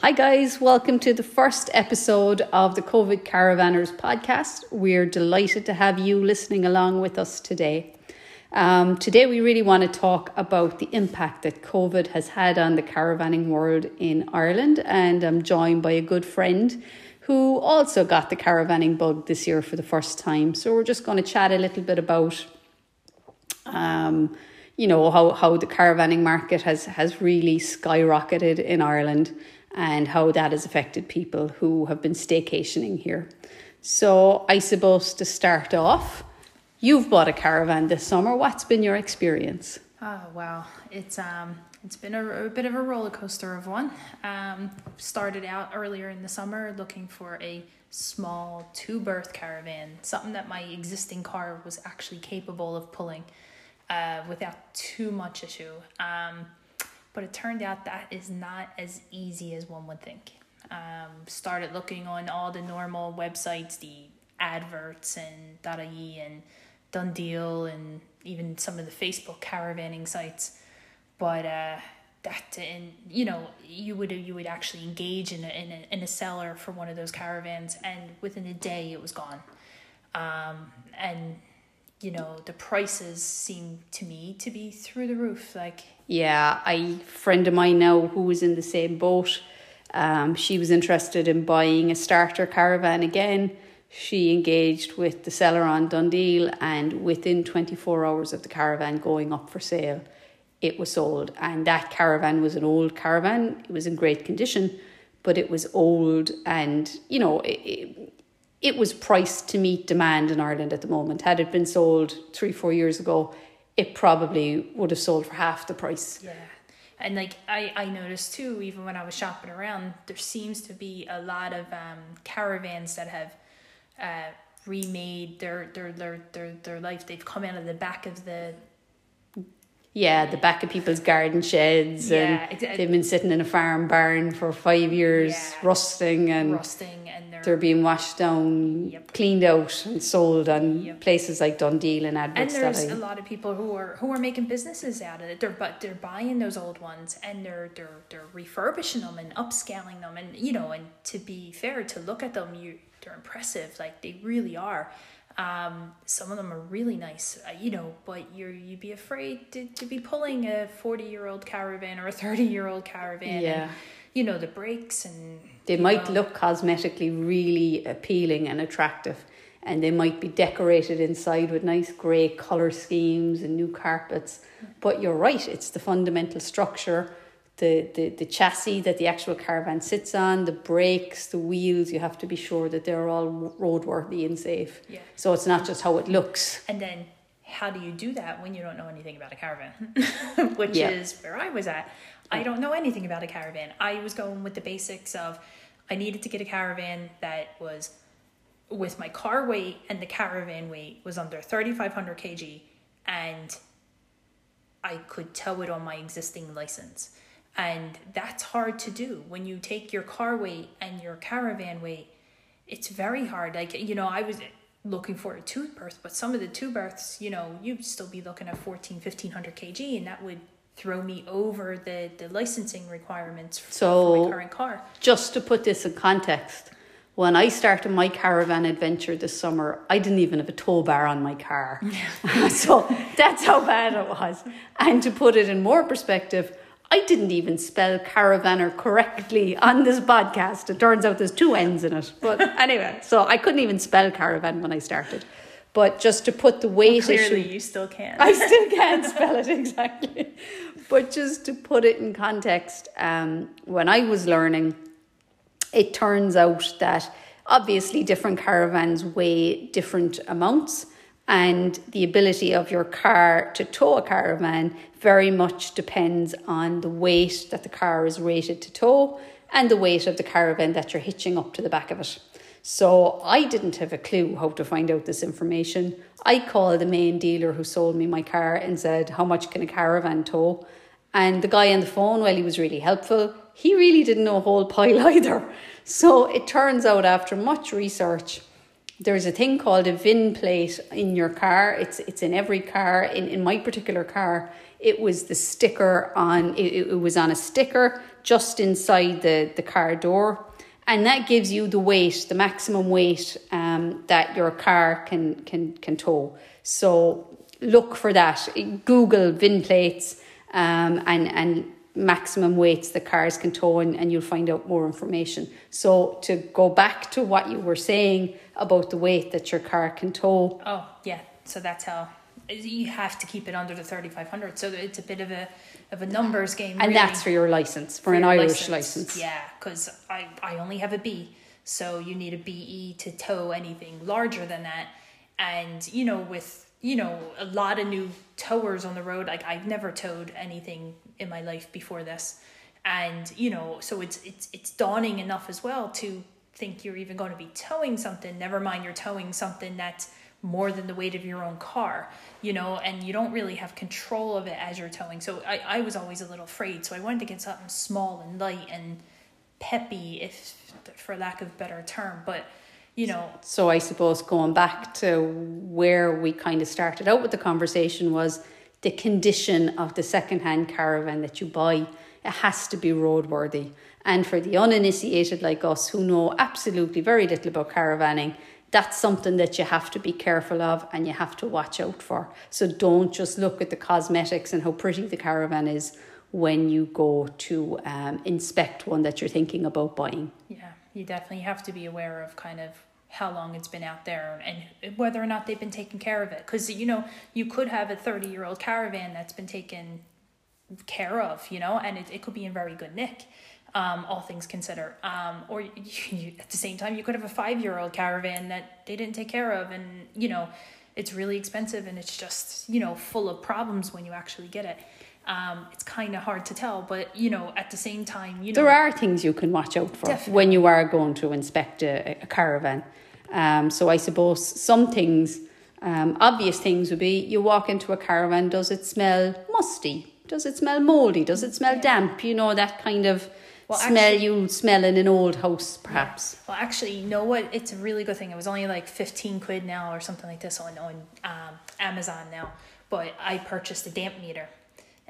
Hi, guys. Welcome to the first episode of the COVID Caravanners podcast. We're delighted to have you listening along with us today. Um, today, we really want to talk about the impact that COVID has had on the caravanning world in Ireland. And I'm joined by a good friend who also got the caravanning bug this year for the first time. So, we're just going to chat a little bit about. Um, you know how, how the caravanning market has, has really skyrocketed in Ireland and how that has affected people who have been staycationing here. So, I suppose to start off, you've bought a caravan this summer. What's been your experience? Oh wow, it's um it's been a, a bit of a roller coaster of one. Um, started out earlier in the summer looking for a small two berth caravan, something that my existing car was actually capable of pulling uh, without too much issue. Um, but it turned out that is not as easy as one would think. Um, started looking on all the normal websites, the adverts and Dada.ie and DoneDeal and even some of the Facebook caravanning sites, but uh, that and you know you would you would actually engage in a, in a in a seller for one of those caravans, and within a day it was gone, um, and you know the prices seem to me to be through the roof, like yeah, a friend of mine now who was in the same boat. Um, she was interested in buying a starter caravan again. She engaged with the seller on DoneDeal, and within 24 hours of the caravan going up for sale, it was sold. And that caravan was an old caravan. It was in great condition, but it was old, and you know, it, it, it was priced to meet demand in Ireland at the moment. Had it been sold three, four years ago, it probably would have sold for half the price. Yeah. And like I, I noticed too, even when I was shopping around, there seems to be a lot of um, caravans that have uh, remade their, their their their their life. They've come out of the back of the yeah, the back of people's garden sheds, yeah, and they've been sitting in a farm barn for five years, yeah, rusting and rusting, and they're, they're being washed down, yep. cleaned out, and sold on yep. places like DoneDeal and adverts. And there's a lot of people who are who are making businesses out of it. They're but they're buying those old ones and they're they're they're refurbishing them and upscaling them, and you know, and to be fair, to look at them, you they're impressive, like they really are. Um, some of them are really nice, uh, you know, but you're you'd be afraid to, to be pulling a forty year old caravan or a thirty year old caravan. Yeah. And, you know the brakes and they might know. look cosmetically really appealing and attractive and they might be decorated inside with nice grey colour schemes and new carpets but you're right it's the fundamental structure the, the, the chassis that the actual caravan sits on, the brakes, the wheels, you have to be sure that they're all roadworthy and safe. Yeah. So it's not just how it looks. And then how do you do that when you don't know anything about a caravan? Which yeah. is where I was at. I don't know anything about a caravan. I was going with the basics of I needed to get a caravan that was with my car weight and the caravan weight was under 3500 kg and I could tow it on my existing license. And that's hard to do when you take your car weight and your caravan weight. It's very hard. Like, you know, I was looking for a two berth, but some of the two berths, you know, you'd still be looking at 14, 1500 kg, and that would throw me over the, the licensing requirements for, so, for my current car. Just to put this in context, when I started my caravan adventure this summer, I didn't even have a tow bar on my car. so that's how bad it was. And to put it in more perspective, I didn't even spell caravanner correctly on this podcast. It turns out there's two N's in it. But anyway, so I couldn't even spell caravan when I started. But just to put the weight well, clearly issue, you still can't. I still can't spell it exactly. But just to put it in context, um, when I was learning, it turns out that obviously different caravans weigh different amounts and the ability of your car to tow a caravan very much depends on the weight that the car is rated to tow and the weight of the caravan that you're hitching up to the back of it. So I didn't have a clue how to find out this information. I called the main dealer who sold me my car and said, How much can a caravan tow? And the guy on the phone, well, he was really helpful. He really didn't know a whole pile either. So it turns out after much research, there's a thing called a VIN plate in your car. It's it's in every car. In, in my particular car, it was the sticker on it, it was on a sticker just inside the, the car door and that gives you the weight, the maximum weight um, that your car can can can tow. So look for that. Google VIN plates um, and and maximum weights the cars can tow, and, and you'll find out more information. So to go back to what you were saying about the weight that your car can tow. Oh yeah, so that's how you have to keep it under the thirty five hundred. So it's a bit of a of a numbers game. And really. that's for your license, for, for an Irish license. license. Yeah, because I, I only have a B. So you need a BE to tow anything larger than that. And, you know, with, you know, a lot of new towers on the road, like I've never towed anything in my life before this. And, you know, so it's it's it's dawning enough as well to think you're even going to be towing something, never mind you're towing something that's more than the weight of your own car, you know, and you don't really have control of it as you're towing. So I, I was always a little afraid. So I wanted to get something small and light and peppy, if for lack of a better term. But you know. So I suppose going back to where we kind of started out with the conversation was the condition of the secondhand caravan that you buy. It has to be roadworthy. And for the uninitiated like us who know absolutely very little about caravanning, that's something that you have to be careful of and you have to watch out for. So don't just look at the cosmetics and how pretty the caravan is when you go to um, inspect one that you're thinking about buying. Yeah, you definitely have to be aware of kind of how long it's been out there and whether or not they've been taking care of it. Because, you know, you could have a 30 year old caravan that's been taken care of, you know, and it, it could be in very good nick um, all things considered. Um, or you, you, at the same time, you could have a five year old caravan that they didn't take care of, and you know, it's really expensive and it's just you know full of problems when you actually get it. Um, it's kind of hard to tell, but you know, at the same time, you know, there are things you can watch out for definitely. when you are going to inspect a, a caravan. Um, so I suppose some things, um, obvious things would be you walk into a caravan, does it smell musty? Does it smell moldy? Does it smell damp? You know, that kind of well, smell actually, you smell in an old house, perhaps. Yeah. Well, actually, you know what? It's a really good thing. It was only like fifteen quid now or something like this on on um, Amazon now. But I purchased a damp meter,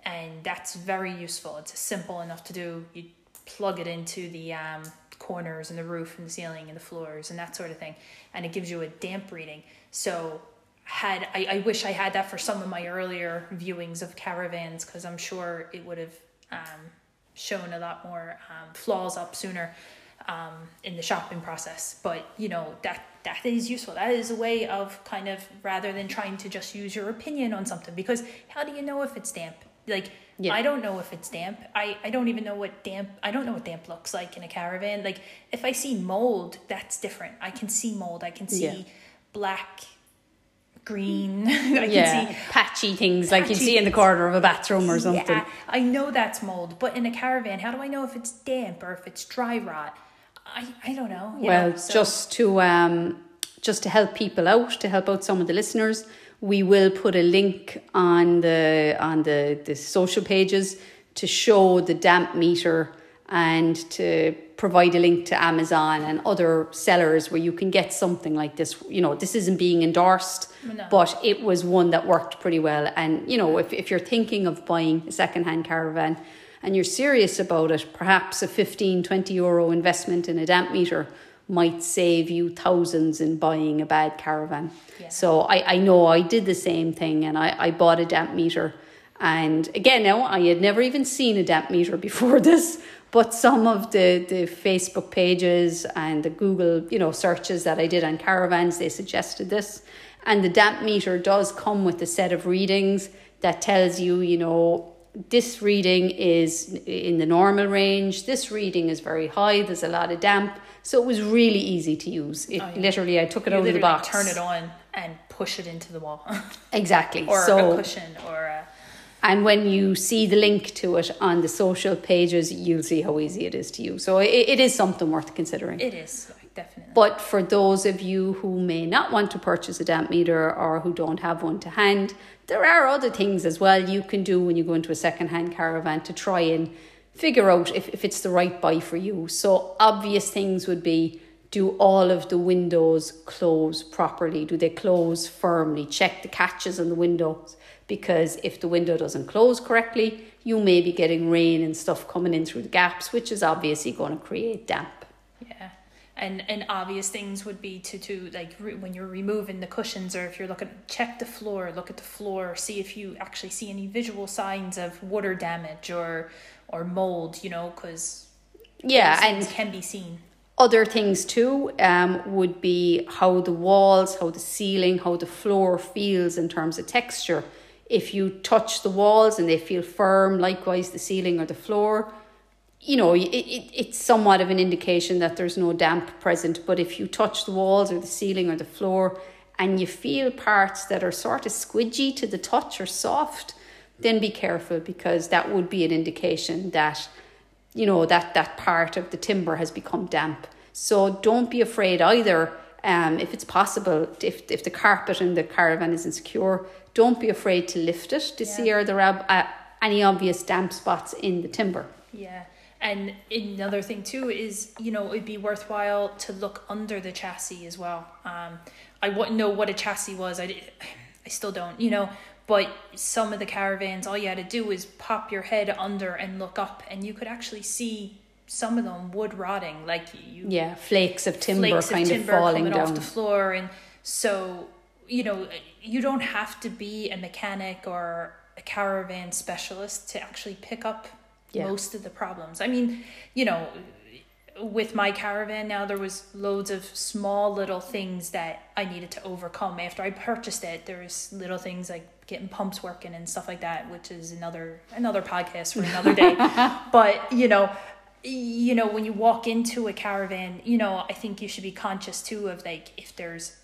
and that's very useful. It's simple enough to do. You plug it into the um, corners and the roof and the ceiling and the floors and that sort of thing, and it gives you a damp reading. So had I, I wish I had that for some of my earlier viewings of caravans because I'm sure it would have um, shown a lot more um, flaws up sooner um, in the shopping process. But you know that that is useful. That is a way of kind of rather than trying to just use your opinion on something because how do you know if it's damp? Like yeah. I don't know if it's damp. I, I don't even know what damp I don't know what damp looks like in a caravan. Like if I see mold, that's different. I can see mold. I can see yeah. black green. I yeah, can see patchy things patchy like you see in the corner of a bathroom or something. Yeah, I know that's mold, but in a caravan, how do I know if it's damp or if it's dry rot? I, I don't know. Well, know, so. just to um, just to help people out, to help out some of the listeners, we will put a link on the on the the social pages to show the damp meter and to provide a link to Amazon and other sellers where you can get something like this. You know, this isn't being endorsed, no. but it was one that worked pretty well. And, you know, if, if you're thinking of buying a secondhand caravan and you're serious about it, perhaps a 15, 20 euro investment in a damp meter might save you thousands in buying a bad caravan. Yeah. So I, I know I did the same thing and I, I bought a damp meter. And again, now I had never even seen a damp meter before this, but some of the, the Facebook pages and the Google, you know, searches that I did on caravans, they suggested this. And the damp meter does come with a set of readings that tells you, you know, this reading is in the normal range, this reading is very high, there's a lot of damp. So it was really easy to use. It, oh, yeah. Literally, I took it you out of the box. Turn it on and push it into the wall. exactly. or so, a cushion or a and when you see the link to it on the social pages, you'll see how easy it is to use. So it, it is something worth considering. It is, definitely. But for those of you who may not want to purchase a damp meter or who don't have one to hand, there are other things as well you can do when you go into a second-hand caravan to try and figure out if, if it's the right buy for you. So obvious things would be do all of the windows close properly? Do they close firmly? Check the catches on the windows because if the window doesn't close correctly, you may be getting rain and stuff coming in through the gaps, which is obviously going to create damp. Yeah. And, and obvious things would be to, to like re- when you're removing the cushions or if you're looking check the floor look at the floor see if you actually see any visual signs of water damage or or mold you know because yeah and can be seen other things too um, would be how the walls, how the ceiling, how the floor feels in terms of texture. If you touch the walls and they feel firm, likewise the ceiling or the floor, you know, it, it, it's somewhat of an indication that there's no damp present. But if you touch the walls or the ceiling or the floor and you feel parts that are sort of squidgy to the touch or soft, then be careful because that would be an indication that you know that that part of the timber has become damp so don't be afraid either um, if it's possible if, if the carpet in the caravan is insecure don't be afraid to lift it to yeah. see are there uh, any obvious damp spots in the timber. Yeah. And another thing too is you know it'd be worthwhile to look under the chassis as well. Um, i wouldn't know what a chassis was. I did, i still don't you know but some of the caravans, all you had to do is pop your head under and look up, and you could actually see some of them wood rotting, like you. Yeah, flakes of timber flakes kind of, timber of falling down off the floor, and so you know you don't have to be a mechanic or a caravan specialist to actually pick up yeah. most of the problems. I mean, you know, with my caravan now there was loads of small little things that I needed to overcome after I purchased it. There was little things like getting pumps working and stuff like that, which is another another podcast for another day. but you know, you know, when you walk into a caravan, you know, I think you should be conscious too of like if there's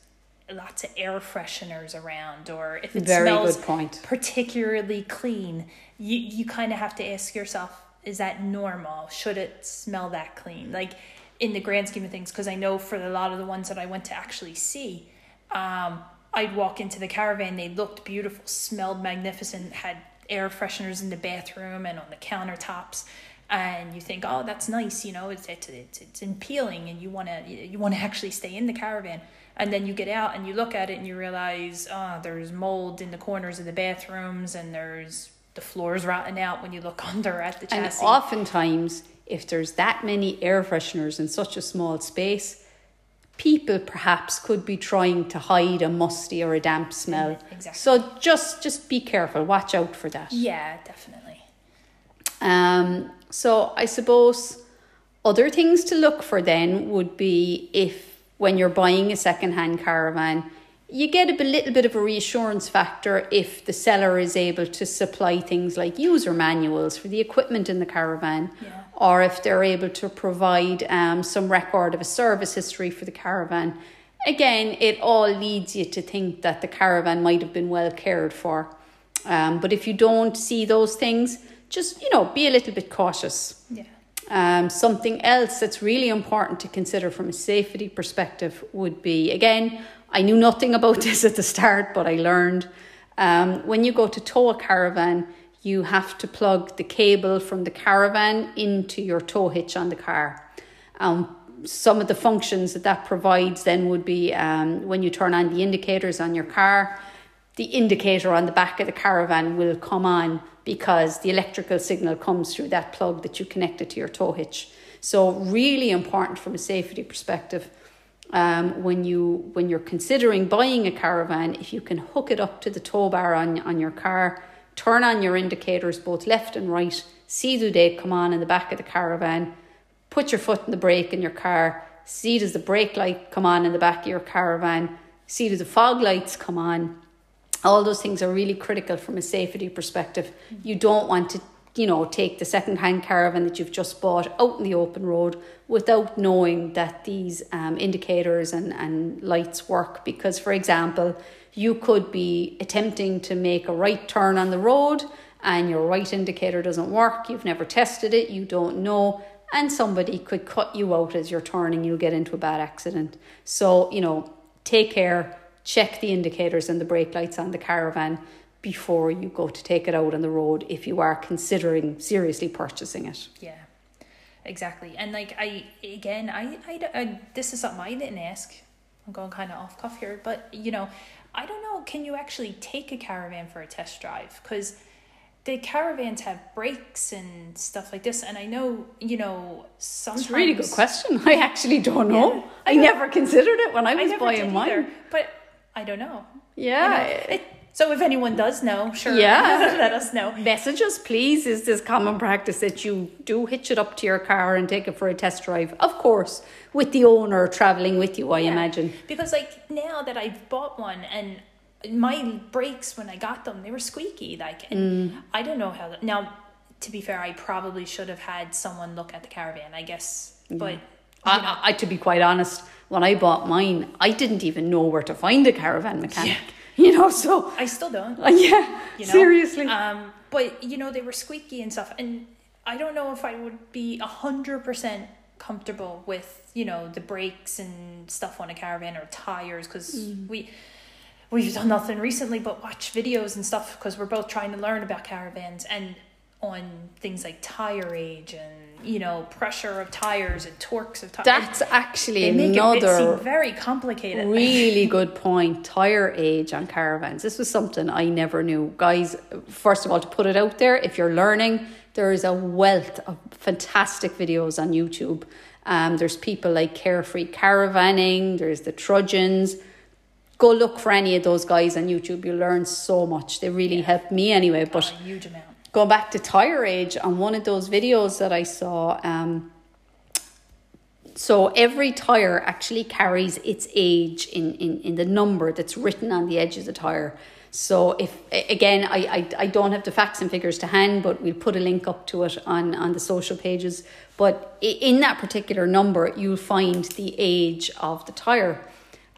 lots of air fresheners around or if it Very smells particularly clean, you you kind of have to ask yourself, is that normal? Should it smell that clean? Like in the grand scheme of things, because I know for a lot of the ones that I went to actually see, um, I'd walk into the caravan, they looked beautiful, smelled magnificent, had air fresheners in the bathroom and on the countertops. And you think, oh, that's nice, you know, it's it's it's, it's appealing, and you wanna you wanna actually stay in the caravan. And then you get out and you look at it and you realize, oh, there's mold in the corners of the bathrooms, and there's the floors rotting out when you look under at the chassis. And oftentimes, if there's that many air fresheners in such a small space, people perhaps could be trying to hide a musty or a damp smell. Mm, exactly. So just just be careful. Watch out for that. Yeah, definitely. Um. So I suppose other things to look for then would be if when you're buying a second-hand caravan, you get a little bit of a reassurance factor if the seller is able to supply things like user manuals for the equipment in the caravan. Yeah or if they're able to provide um, some record of a service history for the caravan. Again, it all leads you to think that the caravan might have been well cared for. Um, but if you don't see those things, just you know, be a little bit cautious. Yeah. Um, something else that's really important to consider from a safety perspective would be again, I knew nothing about this at the start, but I learned um, when you go to tow a caravan, you have to plug the cable from the caravan into your tow hitch on the car. Um, some of the functions that that provides then would be um, when you turn on the indicators on your car, the indicator on the back of the caravan will come on because the electrical signal comes through that plug that you connected to your tow hitch. So really important from a safety perspective. Um, when you when you're considering buying a caravan, if you can hook it up to the tow bar on on your car, turn on your indicators both left and right, see do they come on in the back of the caravan, put your foot in the brake in your car, see does the brake light come on in the back of your caravan, see do the fog lights come on. All those things are really critical from a safety perspective. You don't want to, you know, take the second hand caravan that you've just bought out in the open road without knowing that these um, indicators and, and lights work. Because, for example, you could be attempting to make a right turn on the road and your right indicator doesn't work, you've never tested it, you don't know, and somebody could cut you out as you're turning, you'll get into a bad accident. So, you know, take care, check the indicators and the brake lights on the caravan before you go to take it out on the road if you are considering seriously purchasing it. Yeah. exactly. And like I again, I, I, I this is something I didn't ask. I'm going kind of off cuff here, but you know, I don't know. Can you actually take a caravan for a test drive? Because the caravans have brakes and stuff like this, and I know you know sometimes. It's a really good question. I actually don't know. Yeah, I, I never considered it when I was I buying mine, either, but I don't know. Yeah. You know, it, so if anyone does know, sure, yeah, let us know. Message us, please. Is this common practice that you do hitch it up to your car and take it for a test drive? Of course, with the owner traveling with you, I yeah. imagine. Because like now that I've bought one and my brakes when I got them, they were squeaky. Like, and mm. I don't know how. That, now, to be fair, I probably should have had someone look at the caravan. I guess, but. I, I, I, to be quite honest, when I bought mine, I didn't even know where to find a caravan mechanic. Yeah. you know so i still don't uh, yeah you know? seriously um but you know they were squeaky and stuff and i don't know if i would be a hundred percent comfortable with you know the brakes and stuff on a caravan or tires because mm. we we've done nothing recently but watch videos and stuff because we're both trying to learn about caravans and on things like tire age and you know pressure of tires and torques of tires. That's actually another very complicated. Really good point. Tire age on caravans. This was something I never knew, guys. First of all, to put it out there, if you're learning, there is a wealth of fantastic videos on YouTube. Um, there's people like Carefree Caravanning. There's the Trudgeons. Go look for any of those guys on YouTube. You'll learn so much. They really yeah. helped me anyway. But oh, huge amount going back to tire age on one of those videos that I saw, um, so every tire actually carries its age in, in, in the number that's written on the edge of the tire. So if again, I, I, I don't have the facts and figures to hand, but we'll put a link up to it on, on the social pages. But in that particular number, you'll find the age of the tire.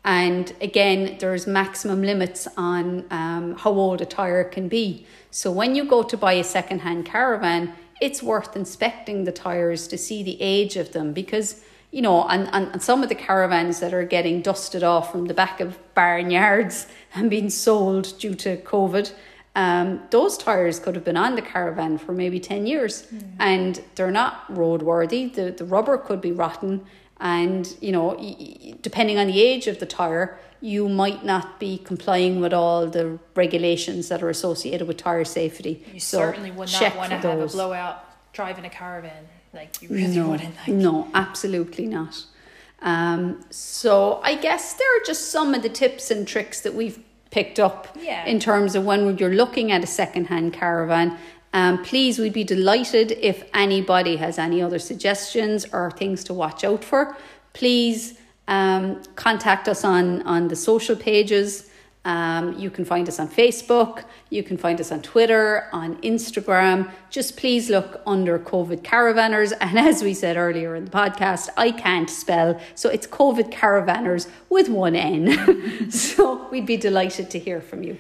And again, there's maximum limits on um, how old a tire can be. So when you go to buy a second-hand caravan, it's worth inspecting the tires to see the age of them because you know, and, and, and some of the caravans that are getting dusted off from the back of barnyards and being sold due to COVID, um, those tires could have been on the caravan for maybe 10 years mm. and they're not roadworthy. The, the rubber could be rotten and you know depending on the age of the tire you might not be complying with all the regulations that are associated with tire safety. You so certainly would not want to have a blowout driving a caravan. Like you really no, wouldn't like. no absolutely not. Um, so i guess there are just some of the tips and tricks that we've picked up yeah. in terms of when you're looking at a second-hand caravan um, please, we'd be delighted if anybody has any other suggestions or things to watch out for. Please um, contact us on, on the social pages. Um, you can find us on Facebook, you can find us on Twitter, on Instagram. Just please look under COVID Caravanners. And as we said earlier in the podcast, I can't spell, so it's COVID Caravanners with one N. so we'd be delighted to hear from you.